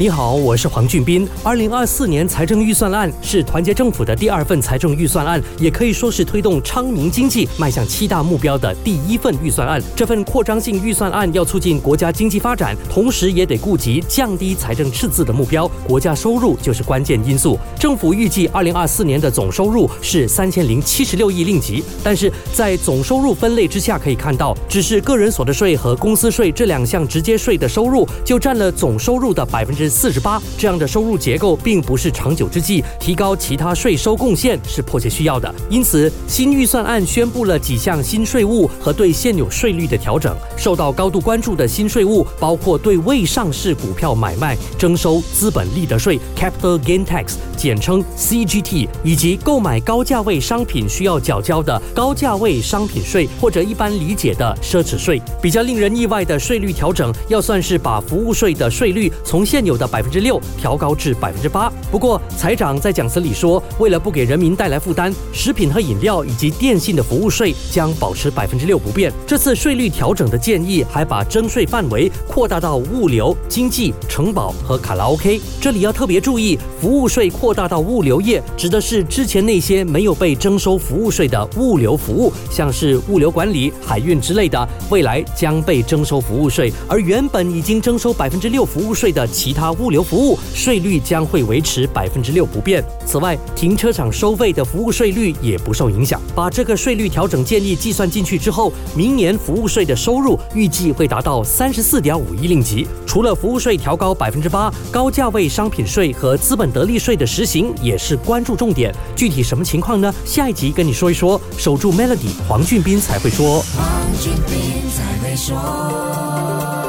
你好，我是黄俊斌。二零二四年财政预算案是团结政府的第二份财政预算案，也可以说是推动昌明经济迈向七大目标的第一份预算案。这份扩张性预算案要促进国家经济发展，同时也得顾及降低财政赤字的目标。国家收入就是关键因素。政府预计二零二四年的总收入是三千零七十六亿令吉，但是在总收入分类之下可以看到，只是个人所得税和公司税这两项直接税的收入就占了总收入的百分之。四十八这样的收入结构并不是长久之计，提高其他税收贡献是迫切需要的。因此，新预算案宣布了几项新税务和对现有税率的调整。受到高度关注的新税务包括对未上市股票买卖征收资本利得税 （Capital Gain Tax），简称 CGT，以及购买高价位商品需要缴交的高价位商品税或者一般理解的奢侈税。比较令人意外的税率调整，要算是把服务税的税率从现有的百分之六调高至百分之八。不过，财长在讲词里说，为了不给人民带来负担，食品和饮料以及电信的服务税将保持百分之六不变。这次税率调整的建议还把征税范围扩大到物流、经济、城堡和卡拉 OK。这里要特别注意，服务税扩大到物流业，指的是之前那些没有被征收服务税的物流服务，像是物流管理、海运之类的，未来将被征收服务税。而原本已经征收百分之六服务税的其他物流服务税率将会维持百分之六不变。此外，停车场收费的服务税率也不受影响。把这个税率调整建议计算进去之后，明年服务税的收入预计会达到三十四点五亿令吉。除了服务税调高百分之八，高价位商品税和资本得利税的实行也是关注重点。具体什么情况呢？下一集跟你说一说。守住 Melody，黄俊斌才会说。黄俊斌才会说。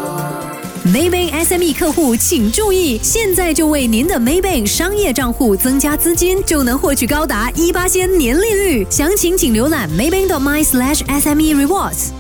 Maybank SME 客户请注意，现在就为您的 Maybank 商业账户增加资金，就能获取高达一八仙年利率。详情请浏览 maybank.my/sme rewards。